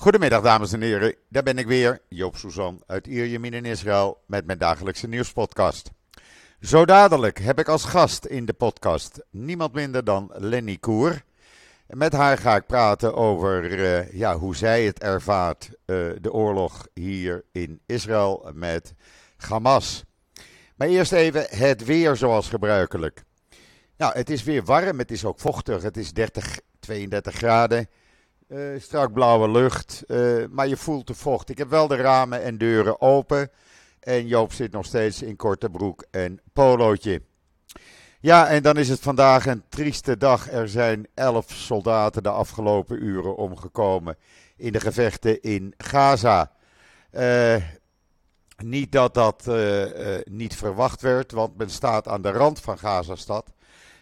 Goedemiddag dames en heren, daar ben ik weer, Joop Suzan uit Ierjemien in Israël met mijn dagelijkse nieuwspodcast. Zo dadelijk heb ik als gast in de podcast niemand minder dan Lenny Koer. Met haar ga ik praten over uh, ja, hoe zij het ervaart, uh, de oorlog hier in Israël met Hamas. Maar eerst even het weer zoals gebruikelijk. Nou, het is weer warm, het is ook vochtig, het is 30, 32 graden. Uh, strak blauwe lucht, uh, maar je voelt de vocht. Ik heb wel de ramen en deuren open. En Joop zit nog steeds in korte broek en polootje. Ja, en dan is het vandaag een trieste dag. Er zijn elf soldaten de afgelopen uren omgekomen in de gevechten in Gaza. Uh, niet dat dat niet verwacht werd, want men staat aan de rand van Gazastad.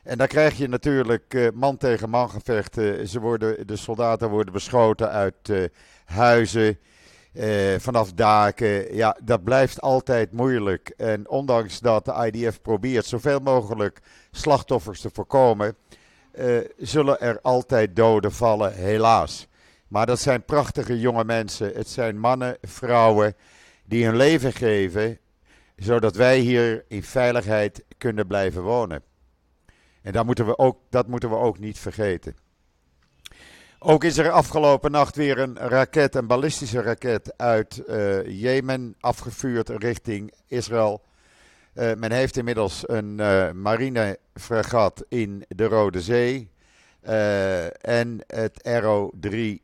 En dan krijg je natuurlijk uh, man tegen man gevechten. Ze worden, de soldaten worden beschoten uit uh, huizen, uh, vanaf daken. Ja, dat blijft altijd moeilijk. En ondanks dat de IDF probeert zoveel mogelijk slachtoffers te voorkomen, zullen er altijd doden vallen, helaas. Maar dat zijn prachtige jonge mensen. Het zijn mannen, vrouwen die hun leven geven, zodat wij hier in veiligheid kunnen blijven wonen. En dat moeten, we ook, dat moeten we ook niet vergeten. Ook is er afgelopen nacht weer een raket, een ballistische raket uit uh, Jemen afgevuurd richting Israël. Uh, men heeft inmiddels een uh, marinefregat in de Rode Zee. en het Arrow 3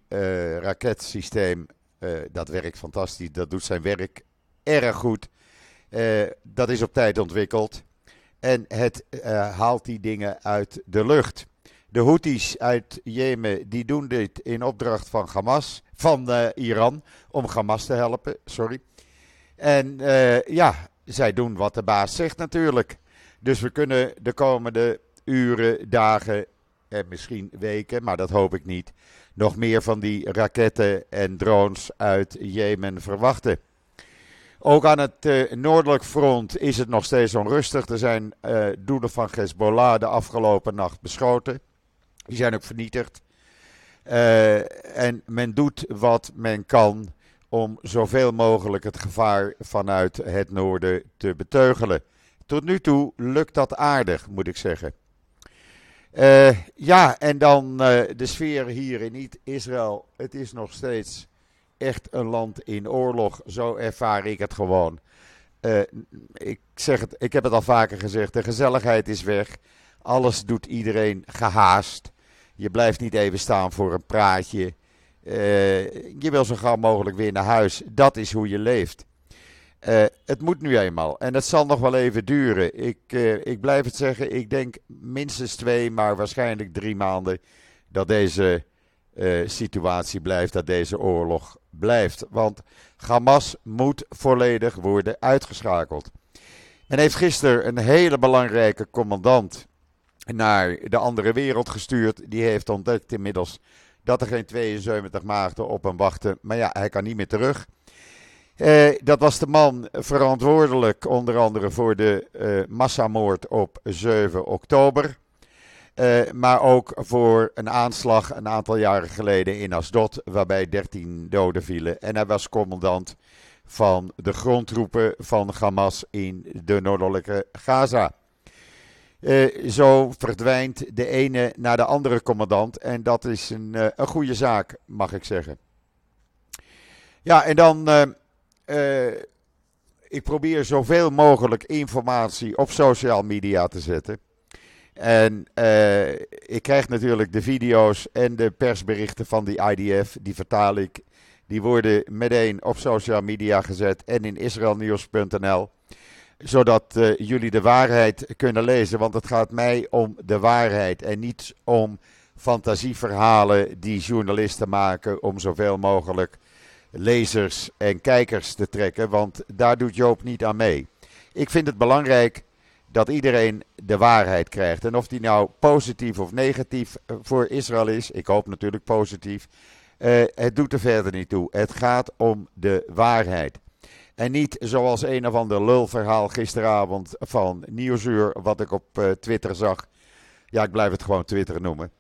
raketsysteem, dat werkt fantastisch. Dat doet zijn werk erg goed. dat is op tijd ontwikkeld. En het uh, haalt die dingen uit de lucht. De Houthis uit Jemen die doen dit in opdracht van Hamas, van uh, Iran, om Hamas te helpen, sorry. En uh, ja, zij doen wat de baas zegt natuurlijk. Dus we kunnen de komende uren, dagen en misschien weken, maar dat hoop ik niet, nog meer van die raketten en drones uit Jemen verwachten. Ook aan het uh, noordelijk front is het nog steeds onrustig. Er zijn uh, doelen van Hezbollah de afgelopen nacht beschoten. Die zijn ook vernietigd. Uh, en men doet wat men kan om zoveel mogelijk het gevaar vanuit het noorden te beteugelen. Tot nu toe lukt dat aardig, moet ik zeggen. ja, en dan de sfeer hier in Israël. Het is nog steeds echt een land in oorlog. Zo ervaar ik het gewoon. Uh, ik, zeg het, ik heb het al vaker gezegd: de gezelligheid is weg. Alles doet iedereen gehaast. Je blijft niet even staan voor een praatje. Uh, je wil zo gauw mogelijk weer naar huis. Dat is hoe je leeft. Uh, het moet nu eenmaal. En het zal nog wel even duren. Ik, ik blijf het zeggen. Ik denk minstens twee, maar waarschijnlijk drie maanden. Dat deze situatie blijft. Dat deze oorlog blijft. Want Hamas moet volledig worden uitgeschakeld. Men heeft gisteren een hele belangrijke commandant naar de andere wereld gestuurd. Die heeft ontdekt inmiddels dat er geen 72 maagden op hem wachten. Maar ja, hij kan niet meer terug. Eh, dat was de man verantwoordelijk onder andere voor de uh, massamoord op 7 oktober. Uh, maar ook voor een aanslag een aantal jaren geleden in Asdod, waarbij 13 doden vielen. En hij was commandant van de grondtroepen van Hamas in de noordelijke Gaza. Uh, zo verdwijnt de ene naar de andere commandant. En dat is een, uh, een goede zaak, mag ik zeggen. Ja, en dan. ik probeer zoveel mogelijk informatie op social media te zetten. En uh, ik krijg natuurlijk de video's en de persberichten van die IDF, die vertaal ik. Die worden meteen op social media gezet en in israelnieuws.nl. Zodat uh, jullie de waarheid kunnen lezen. Want het gaat mij om de waarheid en niet om fantasieverhalen die journalisten maken om zoveel mogelijk lezers en kijkers te trekken. Want daar doet Joop niet aan mee. Ik vind het belangrijk dat iedereen de waarheid krijgt. En of die nou positief of negatief eh, voor Israël is, ik hoop natuurlijk positief, uh, het doet er verder niet toe. Het gaat om de waarheid. En niet zoals een of ander lulverhaal gisteravond van Nieuwsuur, wat ik op uh, Twitter zag. Ja, ik blijf het gewoon Twitter noemen.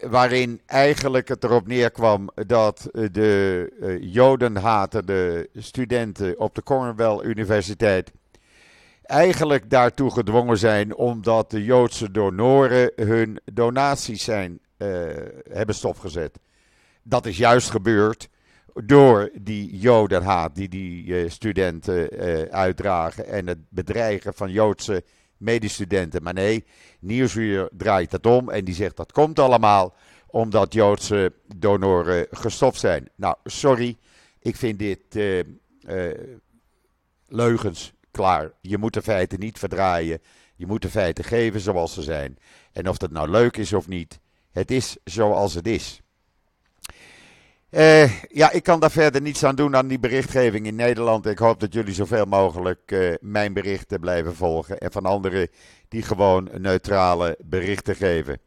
Waarin eigenlijk het erop neerkwam dat de jodenhatende studenten op de Cornell Universiteit eigenlijk daartoe gedwongen zijn omdat de Joodse donoren hun donaties zijn, uh, hebben stopgezet. Dat is juist gebeurd door die jodenhaat die die studenten uitdragen en het bedreigen van Joodse medestudenten. Maar nee, Nieuwsuur draait dat om en die zegt dat komt allemaal omdat Joodse donoren gestopt zijn. Nou, sorry, ik vind dit leugens. Klaar, je moet de feiten niet verdraaien. Je moet de feiten geven zoals ze zijn. En of dat nou leuk is of niet, het is zoals het is. Uh, ja, ik kan daar verder niets aan doen aan die berichtgeving in Nederland. Ik hoop dat jullie zoveel mogelijk uh, mijn berichten blijven volgen. En van anderen die gewoon neutrale berichten geven.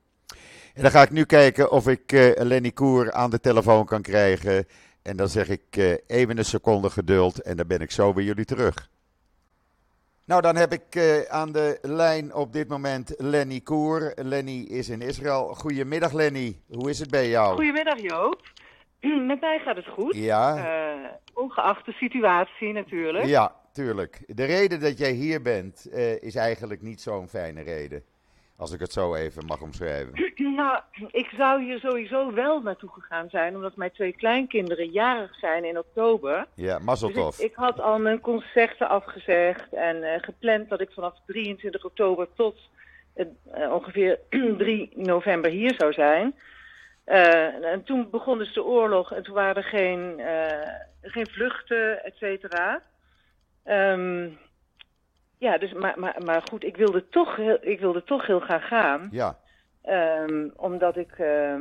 En dan ga ik nu kijken of ik uh, Lenny Koer aan de telefoon kan krijgen. En dan zeg ik even een seconde geduld en dan ben ik zo bij jullie terug. Nou, dan heb ik aan de lijn op dit moment Lenny Koer. Lenny is in Israël. Goedemiddag Lenny, hoe is het bij jou? Goedemiddag Joop. Met mij gaat het goed. Ja. Uh, ongeacht de situatie natuurlijk. Ja, tuurlijk. De reden dat jij hier bent uh, is eigenlijk niet zo'n fijne reden. Als ik het zo even mag omschrijven. Nou, ik zou hier sowieso wel naartoe gegaan zijn, omdat mijn twee kleinkinderen jarig zijn in oktober. Ja, mazzeltof. Dus ik, ik, had al mijn concerten afgezegd en uh, gepland dat ik vanaf 23 oktober tot ongeveer 3 november hier zou zijn. Uh, en toen begon dus de oorlog en toen waren er geen, geen vluchten, et cetera. Um, ja, dus, maar, maar, maar goed, ik wilde, toch heel, ik wilde toch heel graag gaan. Ja. Um, omdat ik uh,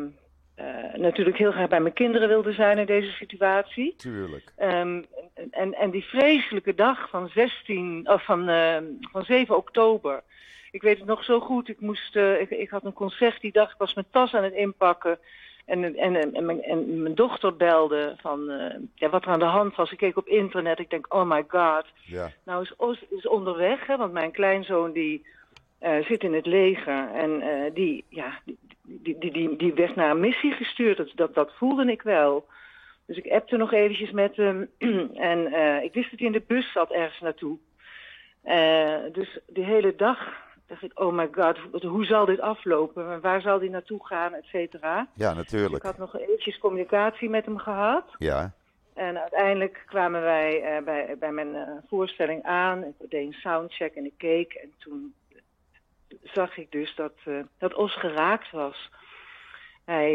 natuurlijk heel graag bij mijn kinderen wilde zijn in deze situatie. Tuurlijk. Um, en, en die vreselijke dag van, 16, of van, van 7 oktober. Ik weet het nog zo goed. Ik, moest, uh, ik, ik, had een concert die dag. Ik was mijn tas aan het inpakken. En, en, en, mijn, en mijn, dochter belde van uh, ja, wat er aan de hand was. Ik keek op internet. Ik denk, oh my god. Ja. Nou is Os is onderweg. Hè, want mijn kleinzoon die uh, zit in het leger. En die, ja, die, die, die, die, werd naar een missie gestuurd. Dat, dat, dat voelde ik wel. Dus ik appte nog eventjes met hem. en ik wist dat hij in de bus zat ergens naartoe. dus die hele dag dacht ik, oh my god, hoe zal dit aflopen? Waar zal hij naartoe gaan, et cetera? Ja, natuurlijk. Ik had nog eventjes communicatie met hem gehad. Ja. En uiteindelijk kwamen wij uh, bij, bij mijn uh, voorstelling aan. Ik deed een soundcheck en ik keek. En toen zag ik dus dat, uh, dat Os geraakt was. Hij,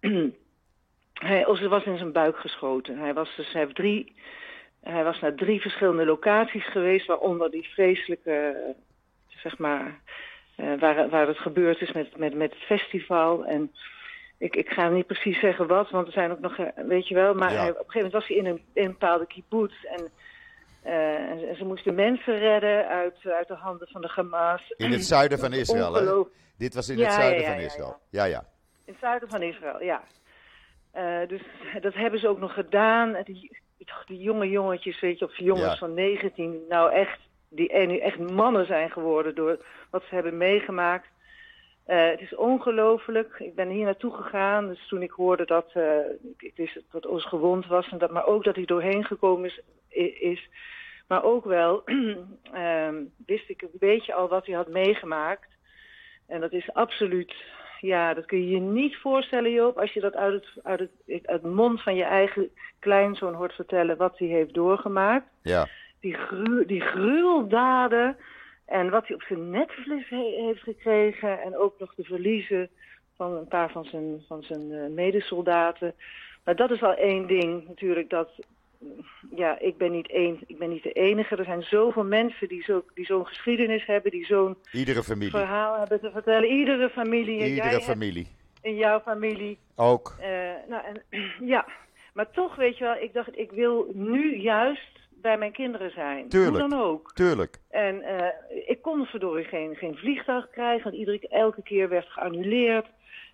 hij, Os was in zijn buik geschoten. Hij was dus, hij heeft drie... Hij was naar drie verschillende locaties geweest, waaronder die vreselijke zeg maar, uh, waar, waar het gebeurd is met, met, met het festival. En ik, ik ga niet precies zeggen wat, want er zijn ook nog, weet je wel, maar ja. hij, op een gegeven moment was hij in een, in een bepaalde kibbutz en, uh, en, en, ze moesten mensen redden uit, uit de handen van de Hamas. In het zuiden van Israël, hè? Dit was in ja, het zuiden ja, van Israël. Ja, ja. In het zuiden van Israël, ja. Uh, dus dat hebben ze ook nog gedaan. Die, die jonge jongetjes, weet je, of jongens van 19, nou echt die nu echt mannen zijn geworden door wat ze hebben meegemaakt. Uh, het is ongelooflijk. Ik ben hier naartoe gegaan. Dus toen ik hoorde dat, uh, dat Os gewond was, en dat, maar ook dat hij doorheen gekomen is, is maar ook wel uh, wist ik een beetje al wat hij had meegemaakt. En dat is absoluut, ja, dat kun je je niet voorstellen, Joop, als je dat uit het, uit het, uit het mond van je eigen kleinzoon hoort vertellen wat hij heeft doorgemaakt. Ja die, gru die gruweldaden en wat hij op zijn netvlies he heeft gekregen en ook nog de verliezen van een paar van zijn, van zijn uh, medesoldaten. Maar dat is al één ding natuurlijk dat, ja, ik ben niet, één, ik ben niet de enige. Er zijn zoveel mensen die zo'n die zo'n geschiedenis hebben, die zo'n verhaal hebben te vertellen. Iedere familie. Iedere jij familie. In jouw familie. Ook. Uh, nou, en, ja, maar toch weet je wel, ik dacht, ik wil nu juist bij mijn kinderen zijn. Tuurlijk. Hoe dan ook. Tuurlijk. En uh, ik kon verdorie geen, geen vliegtuig krijgen, want iedere, elke keer werd geannuleerd.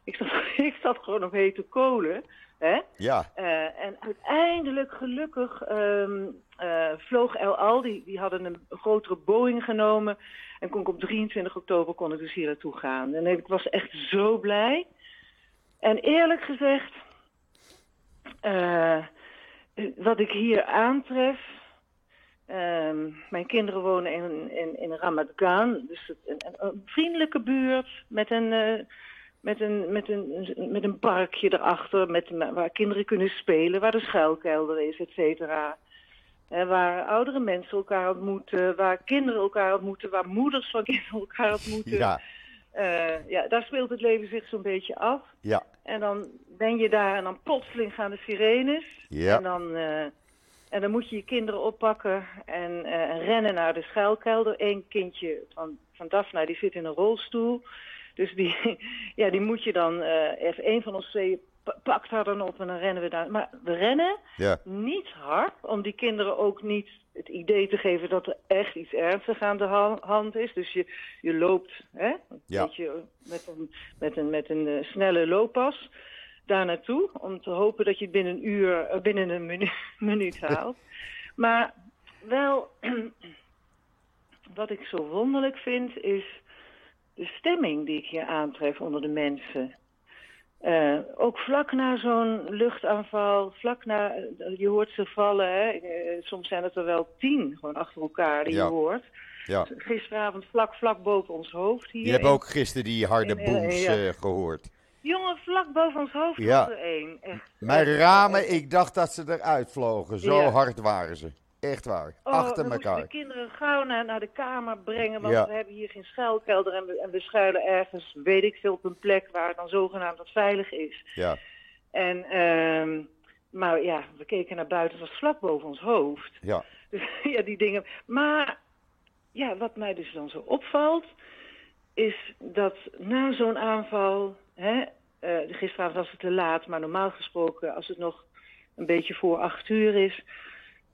Ik zat, ik zat gewoon op hete kolen. Hè? Ja. Uh, en uiteindelijk, gelukkig, um, uh, vloog El Al. Die, die hadden een, grotere Boeing genomen. En kon ik op 23 oktober kon ik dus hier naartoe gaan. En ik was echt zo blij. En eerlijk gezegd, uh, wat ik hier aantref. Uh, mijn kinderen wonen in, in, in Ramat Gan, dus een, een, vriendelijke buurt met een, uh, met, een, met, een, met een parkje erachter, met, waar kinderen kunnen spelen, waar de schuilkelder is, et cetera. Uh, waar oudere mensen elkaar ontmoeten, waar kinderen elkaar ontmoeten, waar moeders van kinderen elkaar ontmoeten. Ja. Uh, ja, daar speelt het leven zich zo'n beetje af. Ja. En dan ben je daar en dan plotseling gaan de sirenes. Ja. En dan, en dan moet je je kinderen oppakken en, uh, en rennen naar de schuilkelder. Eén kindje van, van Daphne, die zit in een rolstoel. Dus die, ja, die moet je dan, even één van ons twee pakt haar dan op en dan rennen we daar. Maar we rennen ja. niet hard, om die kinderen ook niet het idee te geven dat er echt iets ernstigs aan de hand is. Dus je, je loopt hè, een ja. beetje met een, met een, met een uh, snelle looppas daar naartoe. Om te hopen dat je het binnen een uur, uh, binnen een minu minuut haalt. maar wel, wat ik zo wonderlijk vind, is de stemming die ik hier aantref onder de mensen. Uh, ook vlak na zo'n luchtaanval, vlak na, je hoort ze vallen, hè? Uh, soms zijn het er wel tien, gewoon achter elkaar, die ja. je hoort. Ja. Gisteravond vlak, vlak boven ons hoofd hier. Je hebt ook gisteren die harde in, booms ja. uh, gehoord. Jongen, vlak boven ons hoofd Ja. was er één. Echt. Mijn ramen, ik dacht dat ze eruit vlogen. Zo Ja. hard waren ze. Echt waar. Oh, Achter we moesten elkaar. de kinderen gauw naar, naar de kamer brengen, want Ja. we hebben hier geen schuilkelder en we, en we schuilen ergens, weet ik veel, op een plek waar het dan zogenaamd wat veilig is. Ja. En, ehm maar ja, we keken naar buiten, het was vlak boven ons hoofd. Ja. Dus ja, die dingen. Maar ja, wat mij dus dan zo opvalt, is dat na zo'n aanval, hè, eh, gisteravond was het te laat, maar normaal gesproken, als het nog een beetje voor acht uur is,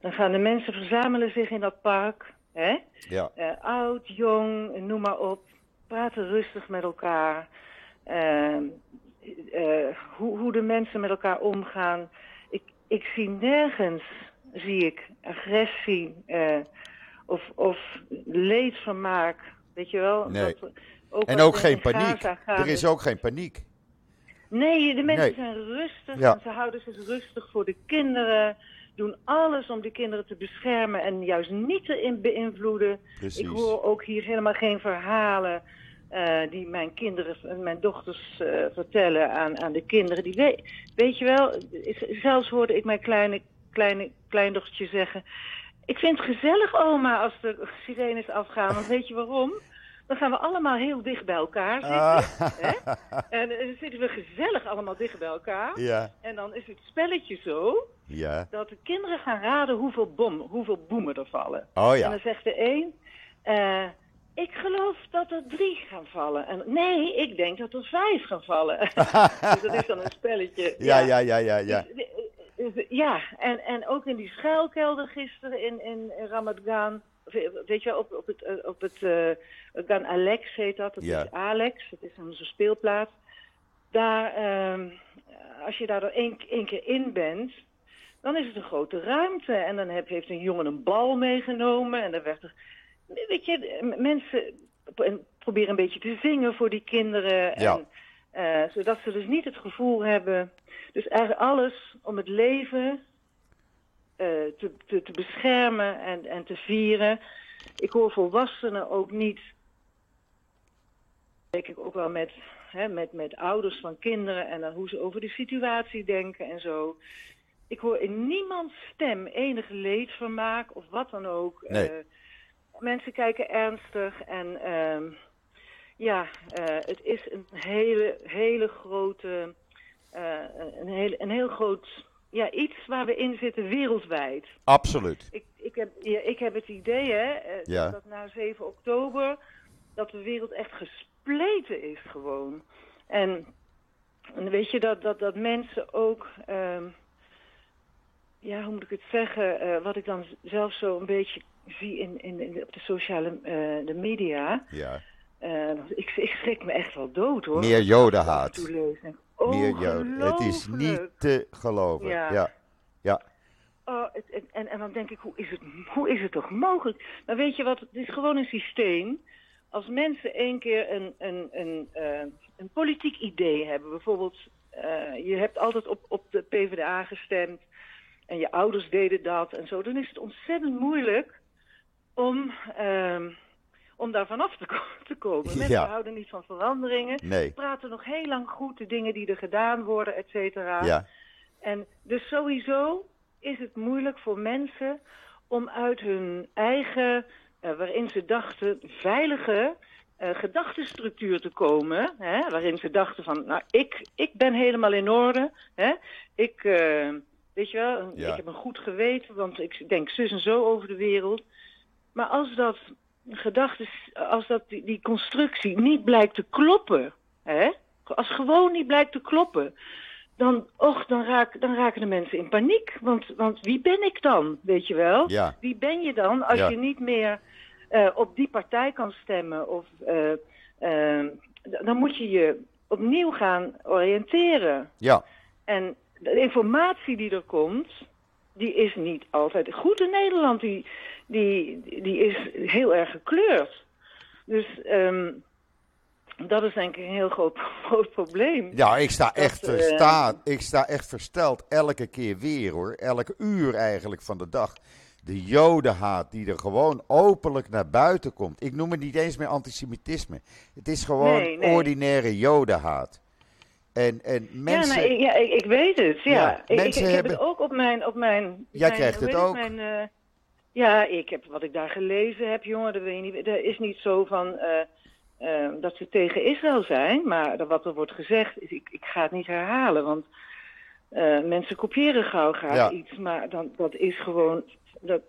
dan gaan de mensen verzamelen zich in dat park. Hè? Ja. Eh, oud, jong, noem maar op. Praten rustig met elkaar. Eh, eh, hoe, hoe de mensen met elkaar omgaan. Ik, ik zie nergens, zie ik, agressie of, of leedvermaak. Weet je wel? Nee. Dat, ook En ook geen paniek. Er is ook geen paniek. Nee, de mensen Nee. zijn rustig Ja. en ze houden zich rustig voor de kinderen. Doen alles om de kinderen te beschermen en juist niet te beïnvloeden. Precies. Ik hoor ook hier helemaal geen verhalen eh, die mijn kinderen, mijn dochters eh, vertellen aan, aan de kinderen. Die we, weet je wel, zelfs hoorde ik mijn kleine, kleine kleindochtertje zeggen... Ik vind het gezellig, oma, als de sirenes afgaan. Want weet je waarom? Dan gaan we allemaal heel dicht bij elkaar zitten. Ah. Hè? En eh, dan zitten we gezellig allemaal dicht bij elkaar. Ja. En dan is het spelletje zo Ja. dat de kinderen gaan raden hoeveel, bom, hoeveel boemen er vallen. Oh En ja. dan zegt de een, eh, ik geloof dat er drie gaan vallen. En nee, ik denk dat er vijf gaan vallen. dus dat is dan een spelletje. Ja, ja, ja, ja, ja. Dus, eh, ja, en, en ook in die schuilkelder gisteren in, in, in Ramat Gan. Weet je op, op het, eh, op het eh, Gan Alex heet dat. Dat Ja. is Alex, dat is onze speelplaats. Daar, ehm, als je daar er één, één keer in bent, dan is het een grote ruimte. En dan heb, heeft een jongen een bal meegenomen. En dan werd er, weet je, mensen proberen een beetje te zingen voor die kinderen. Ja. En, eh, zodat ze dus niet het gevoel hebben. Dus eigenlijk alles om het leven te, te, te beschermen en, en te vieren. Ik hoor volwassenen ook niet. Denk ik ook wel met, hè, met, met ouders van kinderen en dan hoe ze over de situatie denken en zo. Ik hoor in niemands stem enig leedvermaak of wat dan ook. Nee. Eh, mensen kijken ernstig en ehm, ja, eh, het is een hele, hele grote, eh, een, heel, een heel groot, ja, iets waar we in zitten wereldwijd. Absoluut. Ik, ik, heb, ja, ik heb het idee, hè, eh, Ja. dat na 7 oktober, dat de wereld echt gespleten is gewoon. En, en weet je, dat, dat, dat mensen ook, ehm, ja, hoe moet ik het zeggen, eh, wat ik dan zelf zo een beetje zie in, in, in- op de sociale eh, de media. Ja. ik, ik schrik me echt wel dood hoor. Meer jodenhaat. Meer. Het is niet te geloven. Ja. Ja. Ja. Oh, het, het- en, en dan denk ik, hoe is, het, hoe is het toch mogelijk? Maar weet je wat, het is gewoon een systeem. Als mensen één keer een, een, een, eh, een politiek idee hebben, bijvoorbeeld je hebt altijd op, op de PvdA gestemd en je ouders deden dat en zo, dan is het ontzettend moeilijk om, uh, om daar vanaf te, te komen. Mensen houden niet van veranderingen. Nee. praten nog heel lang goed de dingen die er gedaan worden, et cetera. Ja. En dus sowieso is het moeilijk voor mensen om uit hun eigen, uh, waarin ze dachten, veilige uh, gedachtenstructuur te komen. Hè, waarin ze dachten van, nou, ik, ik ben helemaal in orde. Hè, ik, uh, weet je wel, Ja. ik heb een goed geweten, want ik denk zus en zo over de wereld. Maar als dat gedachten, als dat die, die constructie niet blijkt te kloppen, hè, als gewoon niet blijkt te kloppen, dan, och, dan, raak, dan raken de mensen in paniek. Want, want wie ben ik dan, weet je wel? Ja. Wie ben je dan als Ja. je niet meer eh, op die partij kan stemmen? Of, eh, eh, dan moet je je opnieuw gaan oriënteren. Ja. En de informatie die er komt, die is niet altijd goed in Nederland. Die, die, die is heel erg gekleurd. Dus ehm, dat is denk ik een heel groot, groot probleem. Ja, ik sta, echt eh, versta- ik sta echt versteld elke keer weer hoor. Elke uur eigenlijk van de dag. De jodenhaat die er gewoon openlijk naar buiten komt. Ik noem het niet eens meer antisemitisme. Het is gewoon Nee, nee. ordinaire jodenhaat. En, en mensen... Ja, nou, ik, ja ik, ik weet het. Ja. Ja, ik, ik, heb hebben- het ook op mijn. Op mijn Jij mijn- krijgt het ook. Mijn, eh, ja, ik heb wat ik daar gelezen heb, jongen. Dat, weet je niet, dat is niet zo van. eh, eh, dat ze tegen Israël zijn, maar wat er wordt gezegd, is, ik, ik ga het niet herhalen, want mensen kopiëren gauw graag Ja. iets, maar dan, dat is gewoon, dat,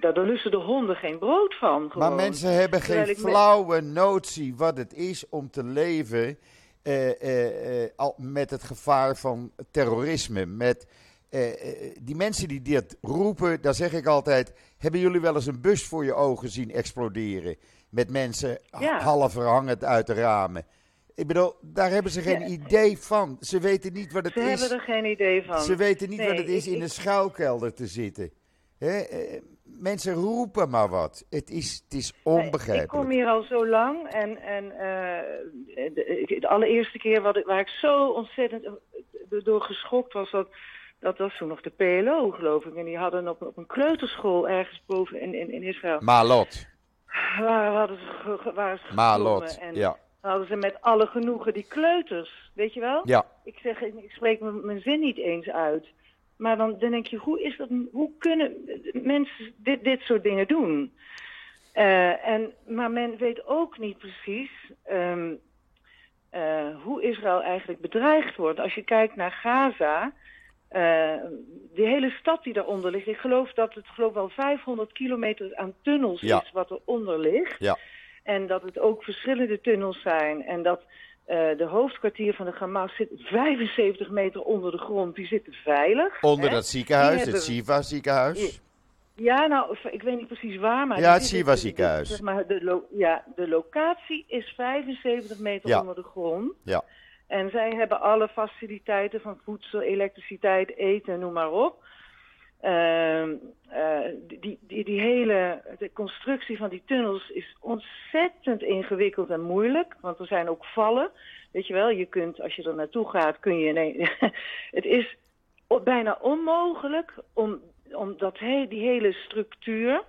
daar lusten de honden geen brood van. Gewoon. Maar mensen hebben geen flauwe notie wat het is om te leven eh, eh, eh, al, met het gevaar van terrorisme. Met, die mensen die dit roepen, daar zeg ik altijd: hebben jullie wel eens een bus voor je ogen zien exploderen? Met mensen Ja. half verhangend uit de ramen. Ik bedoel, daar hebben ze geen Ja. idee van. Ze weten niet wat het Ze is. hebben er geen idee van. Ze weten niet wat het is ik- in ik- een schuilkelder te zitten. Eh, mensen roepen maar wat. Het is, het is Ik kom onbegrijpelijk. hier al zo lang en, en eh, de, de allereerste keer wat ik, waar ik zo ontzettend eh, door geschokt was, dat, dat was toen nog de PLO, geloof ik. En die hadden op, op een kleuterschool ergens boven in, in, in Israël, Malot. waar hadden ze, waren ze Malot. En Ja. hadden ze met alle genoegen die kleuters, weet je wel? ja. Ik zeg, ik spreek mijn, mijn zin niet eens uit. Maar dan, dan denk je, hoe, is dat, hoe kunnen mensen dit, dit soort dingen doen? Eh, en, maar men weet ook niet precies ehm, eh, hoe Israël eigenlijk bedreigd wordt. Als je kijkt naar Gaza, eh, die hele stad die daaronder ligt, ik geloof dat het geloof wel 500 kilometer aan tunnels Ja. is wat eronder ligt. Ja. En dat het ook verschillende tunnels zijn. En dat eh, de hoofdkwartier van de Hamas zit 75 meter onder de grond. Die zitten veilig. Onder hè. dat ziekenhuis, het Siva ziekenhuis. Ja, nou, ik weet niet precies waar, maar... Ja, het Siva ziekenhuis. Zeg maar, de, ja, de locatie is 75 meter Ja. onder de grond. Ja. En zij hebben alle faciliteiten van voedsel, elektriciteit, eten, noem maar op. Ehm, eh, die, die, die hele de constructie van die tunnels is ontzettend ingewikkeld en moeilijk. Want er zijn ook vallen. Weet je wel, je kunt, als je er naartoe gaat, kun je... Nee, het is bijna onmogelijk om, om dat die hele structuur...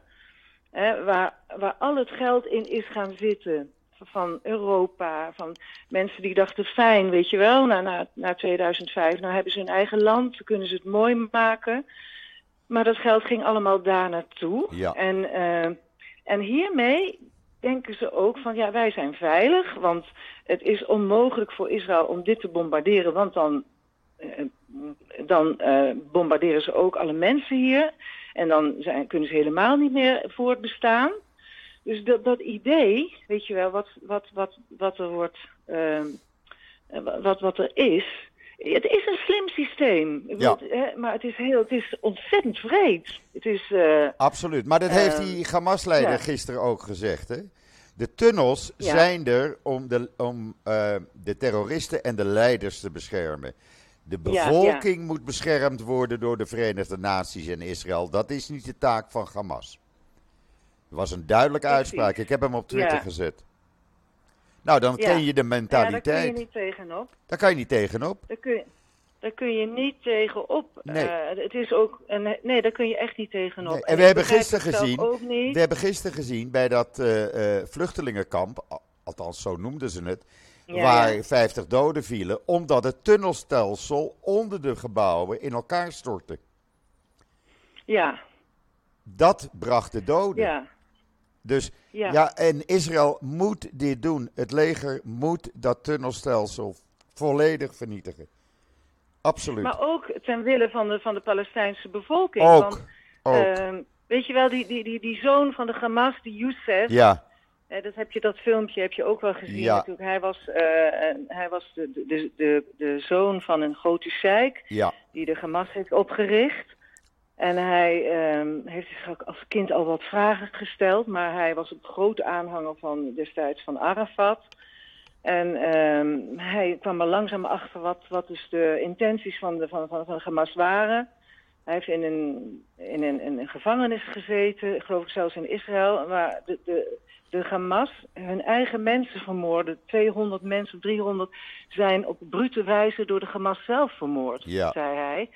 Hè, waar, waar al het geld in is gaan zitten van Europa, van mensen die dachten fijn, weet je wel, na, na, na 2005, nou hebben ze hun eigen land, kunnen ze het mooi maken. Maar dat geld ging allemaal daar naartoe. Ja. En, eh, en hiermee denken ze ook van ja, wij zijn veilig, want het is onmogelijk voor Israël om dit te bombarderen, want dan, eh, dan eh, bombarderen ze ook alle mensen hier. En dan zijn, kunnen ze helemaal niet meer voortbestaan. Dus dat, dat idee, weet je wel, wat, wat, wat, wat er wordt, wat, wat er is. Het is een slim systeem, Ja. maar het is, heel, het is ontzettend vreed. Het is, eh, Absoluut. Maar dat heeft die Hamas-leider ja. gisteren ook gezegd. Hè? De tunnels Ja. zijn er om, de, om eh, de terroristen en de leiders te beschermen. De bevolking moet beschermd worden door de Verenigde Naties en Israël. Dat is niet de taak van Hamas. Dat was een duidelijke Precies. uitspraak. Ik heb hem op Twitter gezet. Nou, dan Ja. ken je de Ja, daar kun je mentaliteit. niet tegenop. Daar kan je niet tegenop. Daar kun je, daar kun je niet tegenop. Nee. Eh, het is ook, een- nee, daar kun je echt niet tegenop. Nee, en En we hebben gisteren gezien- Ook niet. We hebben gisteren gezien bij dat eh, eh, vluchtelingenkamp, al- althans zo noemden ze het, Ja, waar ja. 50 doden vielen, omdat het tunnelstelsel onder de gebouwen in elkaar stortte. Ja, Dat bracht de doden. ja, Dus ja. ja. en Israël moet dit doen. Het leger moet dat tunnelstelsel volledig vernietigen. Absoluut. Maar ook ten wille van de, van de Palestijnse bevolking. ook. Want, ook. ehm, weet je wel, die, die, die, die zoon van de Hamas, die Youssef, ja, dat, heb je, dat filmpje heb je ook wel gezien Ja. natuurlijk. Hij was, eh, hij was de, de, de, de zoon van een grote sheik ja, die de Hamas heeft opgericht. En hij ehm, heeft zich ook als kind al wat vragen gesteld, maar hij was een grote aanhanger van destijds van Arafat. En ehm, hij kwam er langzaam achter wat, wat dus de intenties van de, van, van, van Hamas waren. Hij heeft in een, in, een, in een gevangenis gezeten, geloof ik zelfs in Israël, waar de, de, de Hamas hun eigen mensen vermoorden. 200 mensen, 300 zijn op brute wijze door de Hamas zelf vermoord, Ja. zei hij.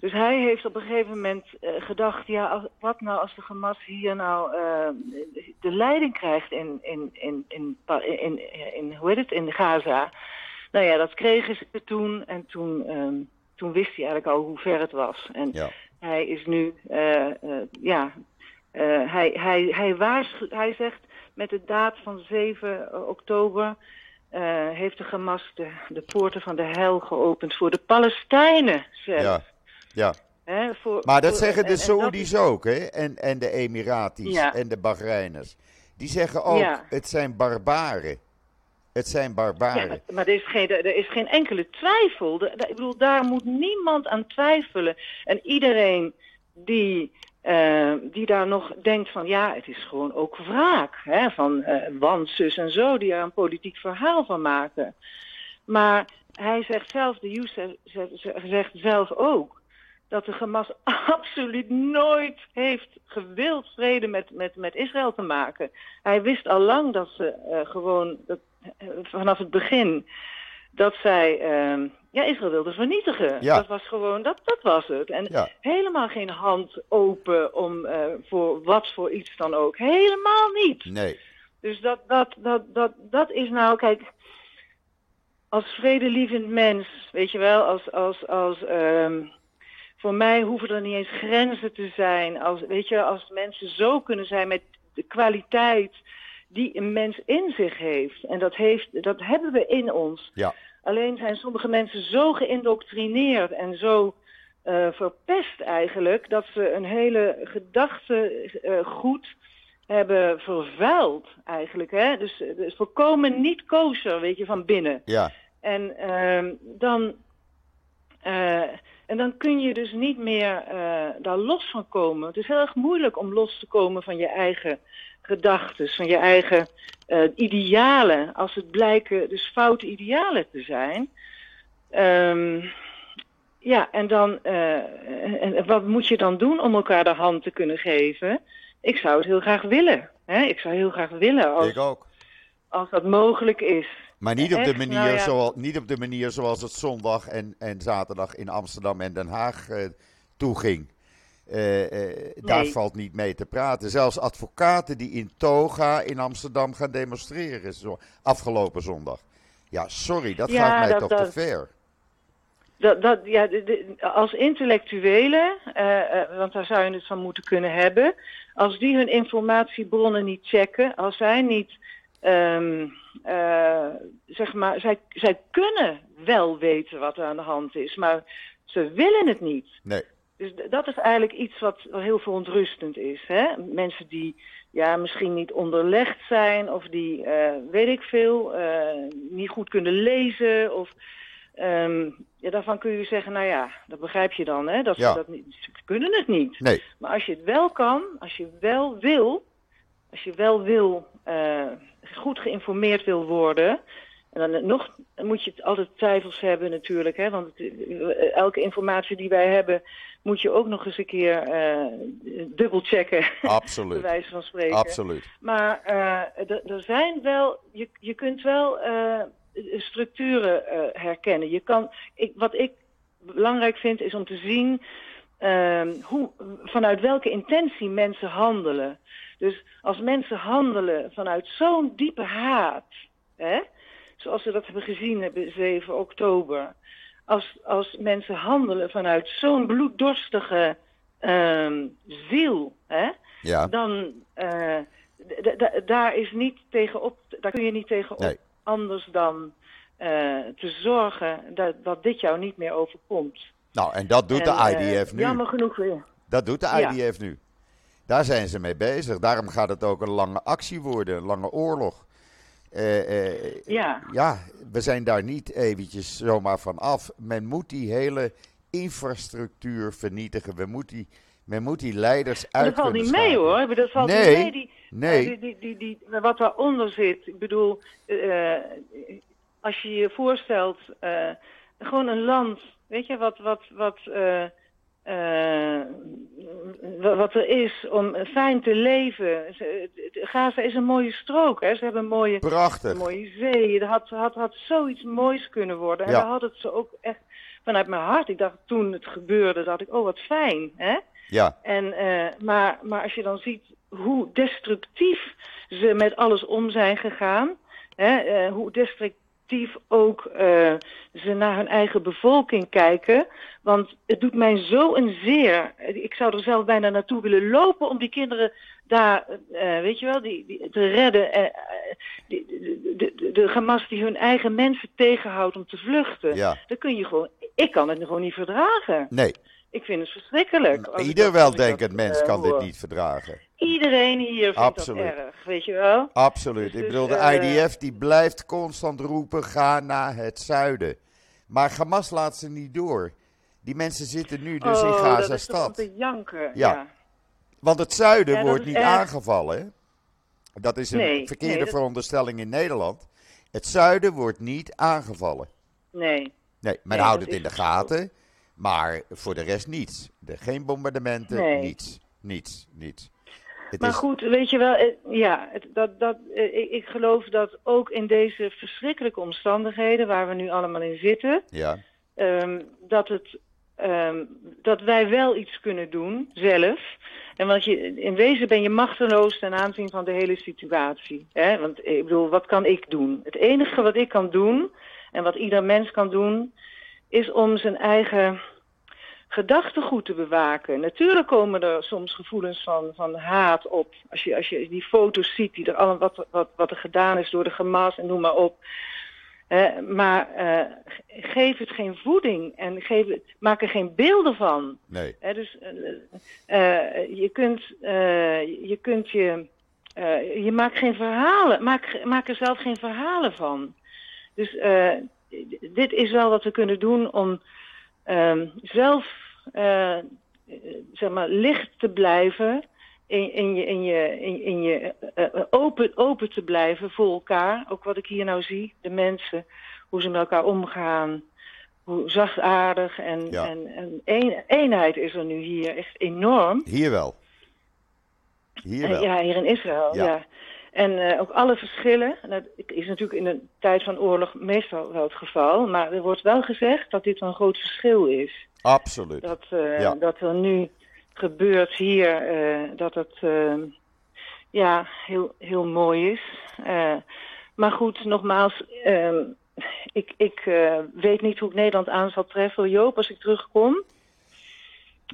Dus hij heeft op een gegeven moment eh, gedacht, ja, als, wat nou als de Hamas hier nou eh, de leiding krijgt in, in, in, in, in, in, hoe heet het, in Gaza. Nou ja, dat kregen ze toen en toen, ehm, toen wist hij eigenlijk al hoe ver het was. En ja. hij is nu, eh, eh, ja, hij, hij, hij, waarschuwt, hij zegt met de daad van 7 oktober heeft de Hamas de, de poorten van de hel geopend voor de Palestijnen zelf. ja, ja. Hè, voor, Maar dat voor- zeggen de Saoedi's ook, hè? En, en de Emiratis Ja. en de Bahreiners. Die zeggen ook, Ja. het zijn barbaren. Het zijn Ja, barbaren. maar, maar er, is geen, er is geen enkele twijfel. Ik bedoel, daar moet niemand aan twijfelen. En iedereen die, eh, die daar nog denkt van... ja, het is gewoon ook wraak. Hè, van want, zus en zo, die er een politiek verhaal van maken. Maar hij zegt zelf, de Youssef zegt zelf ook... dat de Hamas absoluut nooit heeft gewild vrede met, met, met Israël te maken. Hij wist al lang dat ze eh, gewoon... Dat, eh, vanaf het begin dat zij ehm, ja, Israël wilden vernietigen. Ja. Dat was gewoon, dat, dat was het. En Ja. helemaal geen hand open om eh, voor wat voor iets dan ook. Helemaal niet. Nee, Dus dat, dat, dat, dat, dat is nou, kijk, als vredelievend mens, weet je wel, als, als, als, ehm, voor mij hoeven er niet eens grenzen te zijn. Als, weet je, als mensen zo kunnen zijn met de kwaliteit die een mens in zich heeft. En dat, heeft, dat hebben we in ons. ja, Alleen zijn sommige mensen zo geïndoctrineerd en zo eh, verpest eigenlijk, dat ze een hele gedachtegoed hebben vervuild eigenlijk. Hè? Dus, dus volkomen niet kosher, weet je, van binnen. ja, En ehm, dan... eh, en dan kun je dus niet meer eh, daar los van komen. Het is heel erg moeilijk om los te komen van je eigen gedachten, van je eigen eh, idealen. Als het blijken dus foute idealen te zijn. Ehm, ja, en dan, en, en wat moet je dan doen om elkaar de hand te kunnen geven? Ik zou het heel graag willen. Hè? Ik zou heel graag willen als, ik ook. als dat mogelijk is. Maar niet op, de manier Nou ja. zoals, niet op de manier zoals het zondag en, en zaterdag in Amsterdam en Den Haag eh, toeging. Eh, eh, Daar valt niet mee te praten. Zelfs advocaten die in toga in Amsterdam gaan demonstreren zo, afgelopen zondag. Ja, sorry, dat Ja, gaat mij dat- toch dat- te ver. Dat, dat, ja, de- de- als intellectuelen, want daar zou je het van moeten kunnen hebben, als die hun informatiebronnen niet checken, als zij niet, ehm, eh, zeg maar, zij, zij kunnen wel weten wat er aan de hand is, maar ze willen het niet. Nee, Dus dat is eigenlijk iets wat heel verontrustend is. Hè? Mensen die ja, misschien niet onderlegd zijn of die, eh, weet ik veel, eh, niet goed kunnen lezen. Of, ehm, ja, daarvan kun je zeggen, nou ja, dat begrijp je dan. Hè? Dat ze, dat niet, ze kunnen het niet. nee, Maar als je het wel kan, als je wel wil, als je wel wil, goed geïnformeerd wil worden, En dan nog moet je altijd twijfels hebben natuurlijk, hè, want elke informatie die wij hebben moet je ook nog eens een keer uh, dubbelchecken. Absoluut. bij wijze van spreken. Absoluut. Maar uh, er zijn wel, je, je kunt wel uh, structuren herkennen. Je kan, ik, wat ik belangrijk vind is om te zien ehm, hoe, vanuit welke intentie mensen handelen. Dus als mensen handelen vanuit zo'n diepe haat, hè, zoals we dat hebben gezien hebben 7 oktober. Als, als mensen handelen vanuit zo'n bloeddorstige uh, ziel, hè, ja. dan uh, daar is niet tegenop, daar kun je niet tegenop nee. anders dan uh, te zorgen dat, dat dit jou niet meer overkomt. Nou, en dat doet en, de IDF nu. Jammer genoeg weer. Dat doet de IDF ja. nu. Daar zijn ze mee bezig. Daarom gaat het ook een lange actie worden, een lange oorlog. Uh, uh, ja. ja, we zijn daar niet eventjes zomaar van af. Men moet die hele infrastructuur vernietigen. We moet die, men moet die leiders uit Dat valt niet mee hoor. Dat valt nee, niet mee. Die, nee. die, die, die, die, wat daaronder zit. Ik bedoel, uh, als je je voorstelt, gewoon een land, weet je, wat, wat, wat uh, wat er is om fijn te leven. Gaza is een mooie strook. Hè? Ze hebben een mooie, Prachtig. Een mooie zee. Er had, had, had zoiets moois kunnen worden. En Ja. daar had het ze ook echt vanuit mijn hart. Ik dacht toen het gebeurde, dacht ik, oh wat fijn. Hè? Ja, En, uh, maar, maar als je dan ziet hoe destructief ze met alles om zijn gegaan. Hè? Uh, hoe ook uh, ze naar hun eigen bevolking kijken. Want het doet mij zo een zeer. Ik zou er zelf bijna naartoe willen lopen om die kinderen daar, uh, weet je wel, die, die te redden. Uh, die, de, de, de, de Hamas die hun eigen mensen tegenhoudt om te vluchten. ja. Dan kun je gewoon, ik kan het gewoon niet verdragen. Nee, Ik vind het verschrikkelijk. ik ieder weldenkend mens eh, kan dit niet verdragen. Iedereen hier vindt Absoluut. dat erg, weet je wel? Absoluut. Dus Ik bedoel, de eh, IDF die blijft constant roepen, ga naar het zuiden. Maar Hamas laat ze niet door. Die mensen zitten nu dus in oh, Gaza-stad. te janken. Ja. Ja. Want het zuiden Ja, wordt niet aangevallen. hè? Dat is een Nee, verkeerde nee, dat- veronderstelling in Nederland. Het zuiden wordt niet aangevallen. Nee. Nee, men Nee, houdt het in de zo. gaten. Maar voor de rest niets. Geen bombardementen, niets. Niets, niets. Het Maar is, goed, weet je wel, eh, ja, dat, dat, eh, ik, ik geloof dat ook in deze verschrikkelijke omstandigheden waar we nu allemaal in zitten, Ja, ehm, dat, het, ehm, dat wij wel iets kunnen doen, zelf. En want je, in wezen ben je machteloos ten aanzien van de hele situatie. Hè? Want ik bedoel, wat kan ik doen? Het enige wat ik kan doen, en wat ieder mens kan doen, is om zijn eigen gedachtegoed te bewaken. Natuurlijk komen er soms gevoelens van, van haat op. Als je, als je die foto's ziet, die er allemaal, wat, wat, wat er gedaan is door de Hamas en noem maar op. Maar eh, ge- geef het geen voeding en geef het, maak er geen beelden van. nee. Dus eh, eh, je kunt je, kunt je, je maakt geen verhalen, maak, maak er zelf geen verhalen van. Dus dit is wel wat we kunnen doen om zelf eh, zeg maar licht te blijven. In, in je, in je, in, in je eh, eh, open, open te blijven voor elkaar. Ook wat ik hier nou zie, de mensen, hoe ze met elkaar omgaan hoe zachtaardig en, Ja. en, en een, eenheid is er nu hier echt enorm. Hier wel. Hier wel. ja, hier in Israël, Ja. ja. En eh, ook alle verschillen, en dat is natuurlijk in een tijd van oorlog meestal wel het geval, maar er wordt wel gezegd dat dit een groot verschil is. Absoluut. Dat, eh, Ja. dat er nu gebeurt hier, eh, dat het ja, heel, heel mooi is. Maar goed, nogmaals, ehm, ik, ik weet niet hoe ik Nederland aan zal treffen, Joop, als ik terugkom.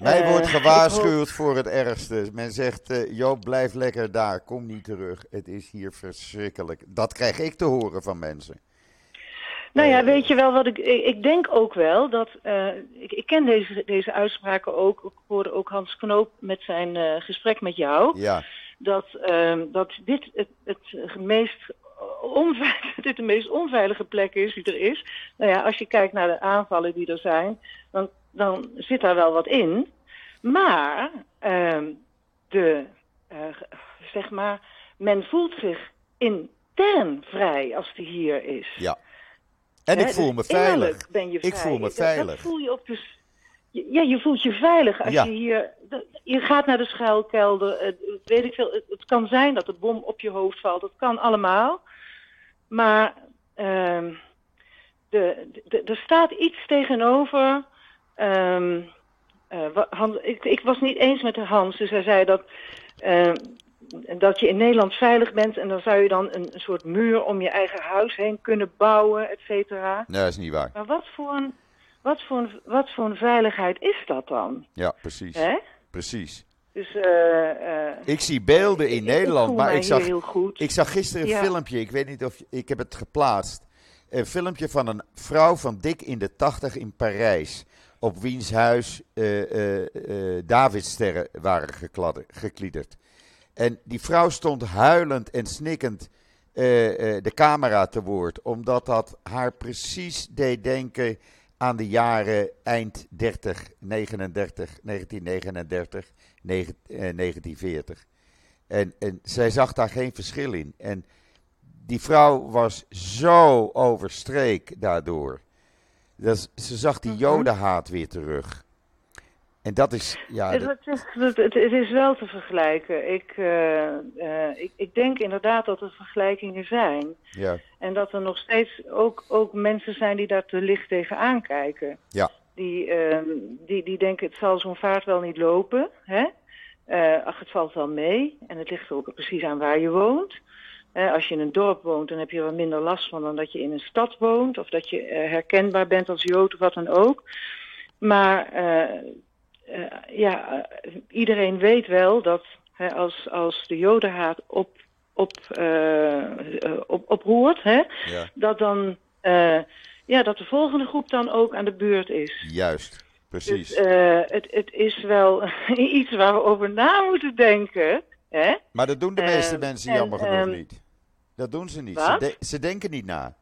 Mij Eh, wordt gewaarschuwd voor het ergste. Men zegt, eh, Joop, blijf lekker daar. Kom niet terug. Het is hier verschrikkelijk. Dat krijg ik te horen van mensen. Nou ja, Eh, weet je wel wat ik. Ik denk ook wel dat. ik, ik ken deze, deze uitspraken ook. Ik hoorde ook Hans Knoop met zijn gesprek met jou. Ja, Dat, ehm, dat dit het, het meest dit de meest onveilige plek is die er is. Nou ja, als je kijkt naar de aanvallen die er zijn, dan, dan zit daar wel wat in. Maar ehm, de, eh, zeg maar, men voelt zich intern vrij als die hier is. ja, En ik voel me dus veilig. Ben je ik voel me veilig. Dat, voel je op de, ja, je voelt je veilig als Ja. je hier. Je gaat naar de schuilkelder. eh, weet ik veel. Het, het kan zijn dat de bom op je hoofd valt. Dat kan allemaal. Maar ehm, de, de, er staat iets tegenover. Ehm, eh, ik, ik was niet eens met Hans. Dus hij zei dat. ehm, dat je in Nederland veilig bent en dan zou je dan een, een soort muur om je eigen huis heen kunnen bouwen, et cetera. Nee, dat is niet waar. Maar wat voor een, wat voor een, wat voor een veiligheid is dat dan? Ja, precies. Hè? Precies. Dus, eh, eh, Ik zie beelden in ik- Nederland, ik maar ik zag, heel goed. ik zag gisteren een filmpje, ik weet niet of je- ik heb het geplaatst. Een filmpje van een vrouw van dik in de tachtig in Parijs. Op wiens huis eh eh eh, Davidsterren waren gekladder- gekliederd. En die vrouw stond huilend en snikkend de camera te woord. Omdat dat haar precies deed denken aan de jaren eind 30, 39, 1939, negen- eh, 1940. En, en zij zag daar geen verschil in. En die vrouw was zo overstreek daardoor. Dat, ze zag die Mhm. jodenhaat weer terug. En dat is, ja, Het, dat- het is, het, het- is wel te vergelijken. Ik, eh, eh, ik, ik denk inderdaad dat er vergelijkingen zijn. ja, En dat er nog steeds ook, ook mensen zijn die daar te licht tegenaan kijken. Ja. Die, ehm, die, die denken, het zal zo'n vaart wel niet lopen. Hè? Eh, ach, het valt wel mee. En het ligt er ook precies aan waar je woont. Als je in een dorp woont, dan heb je er wat minder last van dan dat je in een stad woont. Of dat je eh, herkenbaar bent als Jood of wat dan ook. Maar eh, eh, ja, iedereen weet wel dat als, als de jodenhaat op, op, op, oproert, hè, ja, dat dan ja, dat de volgende groep dan ook aan de beurt is. juist. Precies. Dus het, het is wel iets waar we over na moeten denken. Hè? maar dat doen de meeste mensen en, jammer genoeg ehm, niet. Dat doen ze niet. Ze, de- ze denken niet na.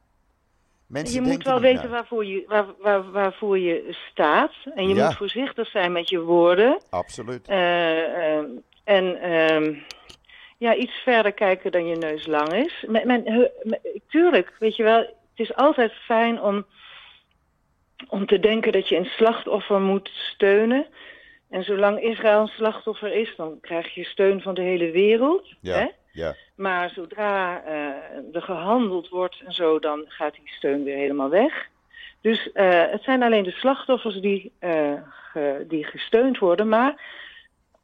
Mensen Je moet wel weten na. waarvoor je, waar, waar, waarvoor je staat. En je Ja. moet voorzichtig zijn met je woorden. Absoluut. Eh, ehm, en ehm, ja, iets verder kijken dan je neus lang is. Men, men, he- me- tuurlijk, weet je wel, het is altijd fijn om, om te denken dat je een slachtoffer moet steunen. En zolang Israël een slachtoffer is, dan krijg je steun van de hele wereld. Hè? Ja, Maar zodra eh, er gehandeld wordt en zo, dan gaat die steun weer helemaal weg. Dus eh, het zijn alleen de slachtoffers die, eh, ge- die gesteund worden. Maar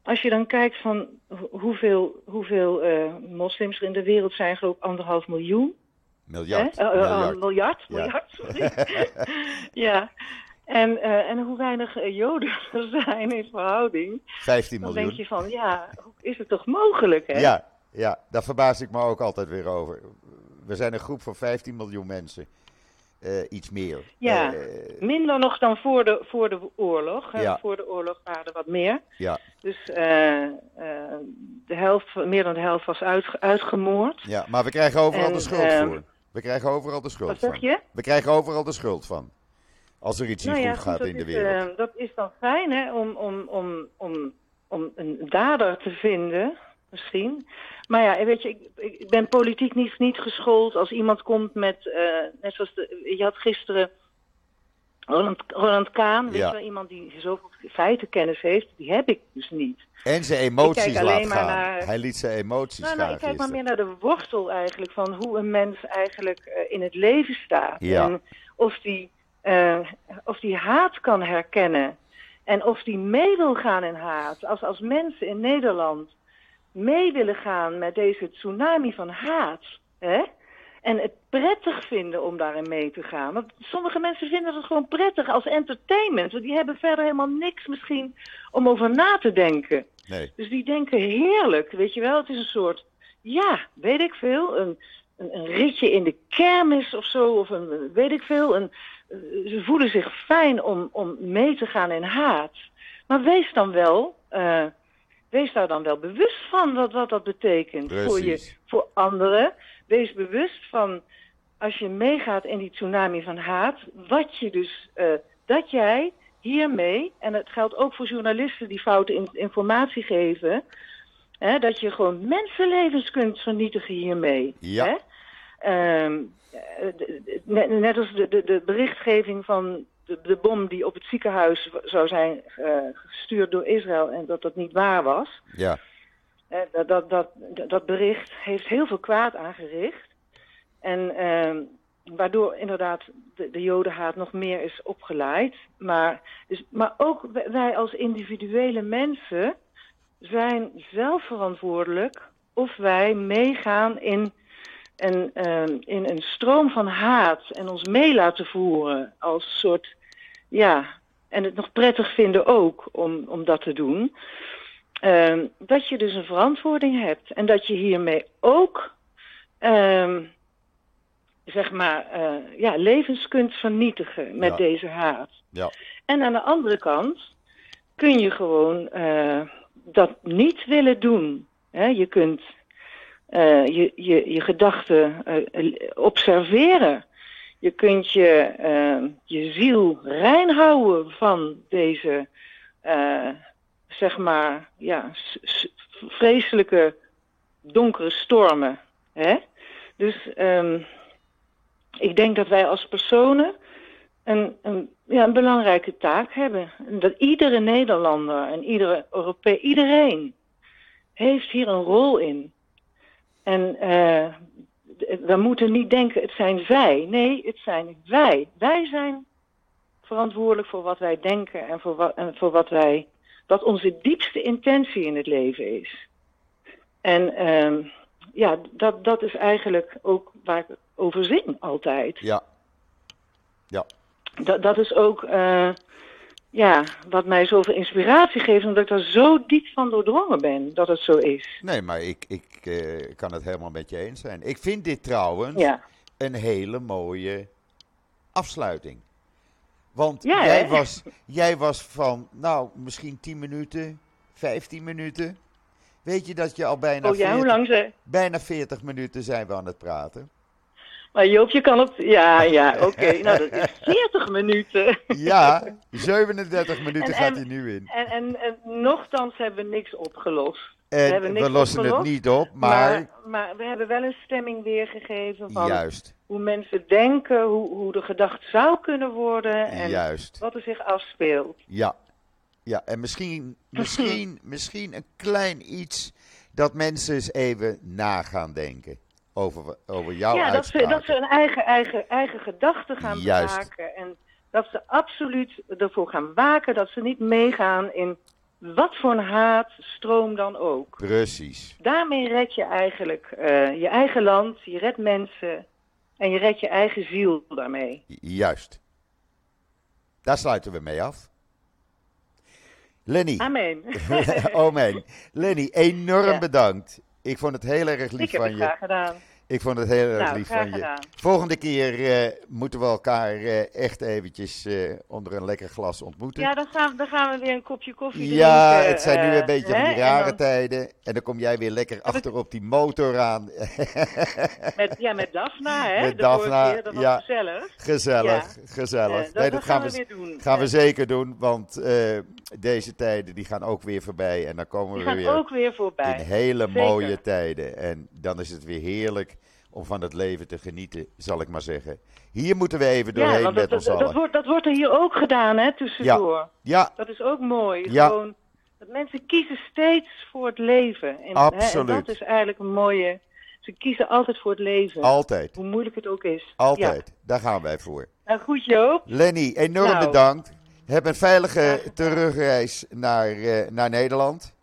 als je dan kijkt van ho- hoeveel, hoeveel moslims er in de wereld zijn, geloof ik anderhalf miljoen. miljard. Hè? Eh, eh, miljard. miljard, Ja. miljard, sorry. ja. En, en hoe weinig Joden er zijn in verhouding. 15 Dan miljoen. denk je van, ja, is het toch mogelijk, hè? Ja, ja, daar verbaas ik me ook altijd weer over. We zijn een groep van 15 miljoen mensen. Eh, iets meer. Ja. Eh, Minder nog dan voor de, voor de oorlog. Ja. Voor de oorlog waren er wat meer. ja, Dus eh, de helft, meer dan de helft was uit, uitgemoord. ja, maar we krijgen overal En, de schuld ehm, voor. We krijgen overal de schuld Wat zeg van. je? We krijgen overal de schuld van. Als er iets niet Nou ja, goed gaat in de wereld. dat is dan fijn hè, om, om, om, om, om een dader te vinden, misschien. Maar ja, weet je, ik, ik ben politiek niet, niet geschoold. Als iemand komt met, eh, net zoals de, je had gisteren Roland, Roland Kaan, weet Ja. je wel, iemand die zoveel feitenkennis heeft, die heb ik dus niet. en zijn emoties laat gaan. naar- Hij liet zijn emoties Nou, gaan nou, ik kijk maar meer naar de wortel eigenlijk van hoe een mens eigenlijk eh, in het leven staat. Ja. En of die, eh, of die haat kan herkennen. En of die mee wil gaan in haat. Als, als mensen in Nederland mee willen gaan met deze tsunami van haat. Hè? En het prettig vinden om daarin mee te gaan. Want sommige mensen vinden het gewoon prettig als entertainment. Want die hebben verder helemaal niks misschien om over na te denken. Nee, Dus die denken heerlijk, weet je wel. Het is een soort, ja, weet ik veel, een, een, een ritje in de kermis of zo. Of een, weet ik veel. Een, eh, ze voelen zich fijn om, om mee te gaan in haat. Maar wees dan wel, eh, wees daar dan wel bewust van wat, wat dat betekent voor, je, voor anderen. Wees bewust van, als je meegaat in die tsunami van haat, wat je dus, eh, dat jij hiermee, en het geldt ook voor journalisten die foute in- informatie geven, hè, dat je gewoon mensenlevens kunt vernietigen hiermee. Ja. Hè? Ehm, net, net, als de, de, de berichtgeving van de, de, bom die op het ziekenhuis zou zijn gestuurd door Israël en dat dat niet waar was. Ja. dat, dat, dat, dat bericht heeft heel veel kwaad aangericht. En ehm, waardoor inderdaad de, de jodenhaat nog meer is opgeleid. Maar, dus, maar ook wij als individuele mensen zijn zelf verantwoordelijk of wij meegaan in een, uh, in een stroom van haat en ons mee laten voeren als soort, ja, en het nog prettig vinden ook om, om dat te doen. Uh, dat je dus een verantwoording hebt en dat je hiermee ook uh, zeg maar, uh, ja, levens kunt vernietigen met Ja. deze haat. Ja. En aan de andere kant kun je gewoon uh, dat niet willen doen. Hè? Je kunt uh, je, je, je gedachten observeren. Je kunt je, je ziel rein houden van deze, zeg maar, ja, vreselijke donkere stormen. Hè? Dus um, ik denk dat wij als personen een, een, ja, een belangrijke taak hebben. Dat iedere Nederlander en iedere Europee, iedereen heeft hier een rol in. En uh, we moeten niet denken, het zijn zij. Nee, het zijn wij. Wij zijn verantwoordelijk voor wat wij denken en voor wat, en voor wat wij, wat onze diepste intentie in het leven is. En uh, ja, dat, dat is eigenlijk ook waar ik over zing altijd. Ja. Ja. Dat, dat is ook uh, ja, wat mij zoveel inspiratie geeft, omdat ik daar zo diep van doordrongen ben dat het zo is. Nee, maar ik, ik uh, kan het helemaal met je eens zijn. Ik vind dit trouwens ja. een hele mooie afsluiting. Want ja, jij, hè? was, jij was van, nou, misschien 10 minuten, 15 minuten. Weet je dat je al bijna, oh, ja, 40, hoe lang ze... bijna 40 minuten zijn we aan het praten? Maar Joop, je kan het... Ja, ja, oké. Okay. nou, dat is 40 minuten. Ja, 37 minuten en, gaat hij nu in. En, en, en nochtans hebben we niks opgelost. En we, hebben niks we lossen opgelost, het niet op, maar... maar... Maar we hebben wel een stemming weergegeven van Juist. hoe mensen denken, hoe, hoe de gedacht zou kunnen worden en Juist. wat er zich afspeelt. Ja, ja. en misschien, misschien, misschien een klein iets dat mensen eens even na gaan denken over, over jouw Ja, dat ze, uitspraken. dat ze een eigen, eigen, eigen gedachten gaan Juist. bewaken. En dat ze absoluut ervoor gaan waken dat ze niet meegaan in wat voor een haatstroom dan ook. Precies. Daarmee red je eigenlijk uh, je eigen land, je redt mensen en je redt je eigen ziel daarmee. Juist. Daar sluiten we mee af. Lenny. Amen. Amen. Lenny, enorm Ja. bedankt. Ik vond het heel erg lief Ik heb van het je. graag gedaan. Ik vond het heel erg Nou, lief van je. gedaan. Volgende keer eh, moeten we elkaar eh, echt eventjes eh, onder een lekker glas ontmoeten. Ja, dan gaan, dan gaan we weer een kopje koffie Ja, drinken. het zijn nu een beetje van hè, die en rare dan tijden. En dan kom jij weer lekker achter op die motor aan. Met, ja, met Daphna, hè? Met Daphna, keer, dat was ja. gezellig. gezellig, gezellig. Dat, nee, dat gaan we, weer doen. gaan we Ja. zeker doen, want deze tijden die gaan ook weer voorbij. En dan komen Die we gaan weer ook weer voorbij. in hele Zeker. mooie tijden. En dan is het weer heerlijk om van het leven te genieten, zal ik maar zeggen. Hier moeten we even doorheen Ja, want met dat, ons dat, dat, allen. wordt, dat wordt er hier ook gedaan, hè, tussendoor. Ja, Dat is ook mooi. Ja. Gewoon, dat mensen kiezen steeds voor het leven. En, Absoluut. Hè, en dat is eigenlijk een mooie... Ze kiezen altijd voor het leven. altijd. Hoe moeilijk het ook is. Altijd. Daar gaan wij voor. Nou, goed Joop. Lenny, enorm Nou. bedankt. Heb een veilige terugreis naar, eh, naar Nederland.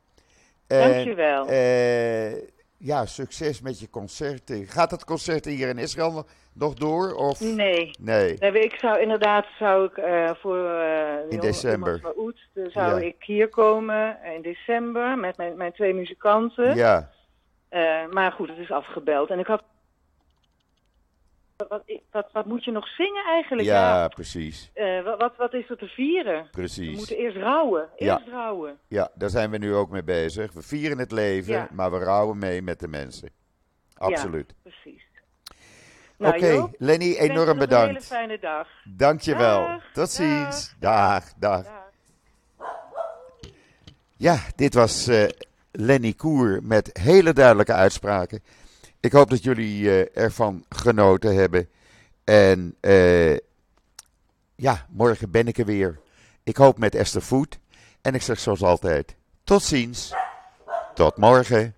En, Dankjewel. eh, ja, succes met je concerten. Gaat het concert hier in Israël nog- door? Of? Nee. Nee. Nee, Ik zou inderdaad zou ik eh, voor eh In december. Oud, zou Ja. ik hier komen in december met mijn, mijn twee muzikanten. Ja, Eh, maar goed, het is afgebeld. En ik had. Wat, wat, wat moet je nog zingen eigenlijk? ja, precies. Eh, wat, wat, is er te vieren? We Precies. moeten eerst rouwen. Ja. Eerst rouwen. Ja, daar zijn we nu ook mee bezig. We vieren het leven, Ja. maar we rouwen mee met de mensen. Absoluut. Precies. Oké, Nou, Joop, Lenny, je enorm nog Een hele bedankt. fijne dag. Dankjewel. Dag, Tot dag, ziens. Dag, dag. Dag. Ja, dit was eh, Lenny Koer met hele duidelijke uitspraken. Ik hoop dat jullie eh, ervan genoten hebben. En uh, ja, morgen ben ik er weer. Ik hoop met Esther Voet. En ik zeg zoals altijd, tot ziens. Tot morgen.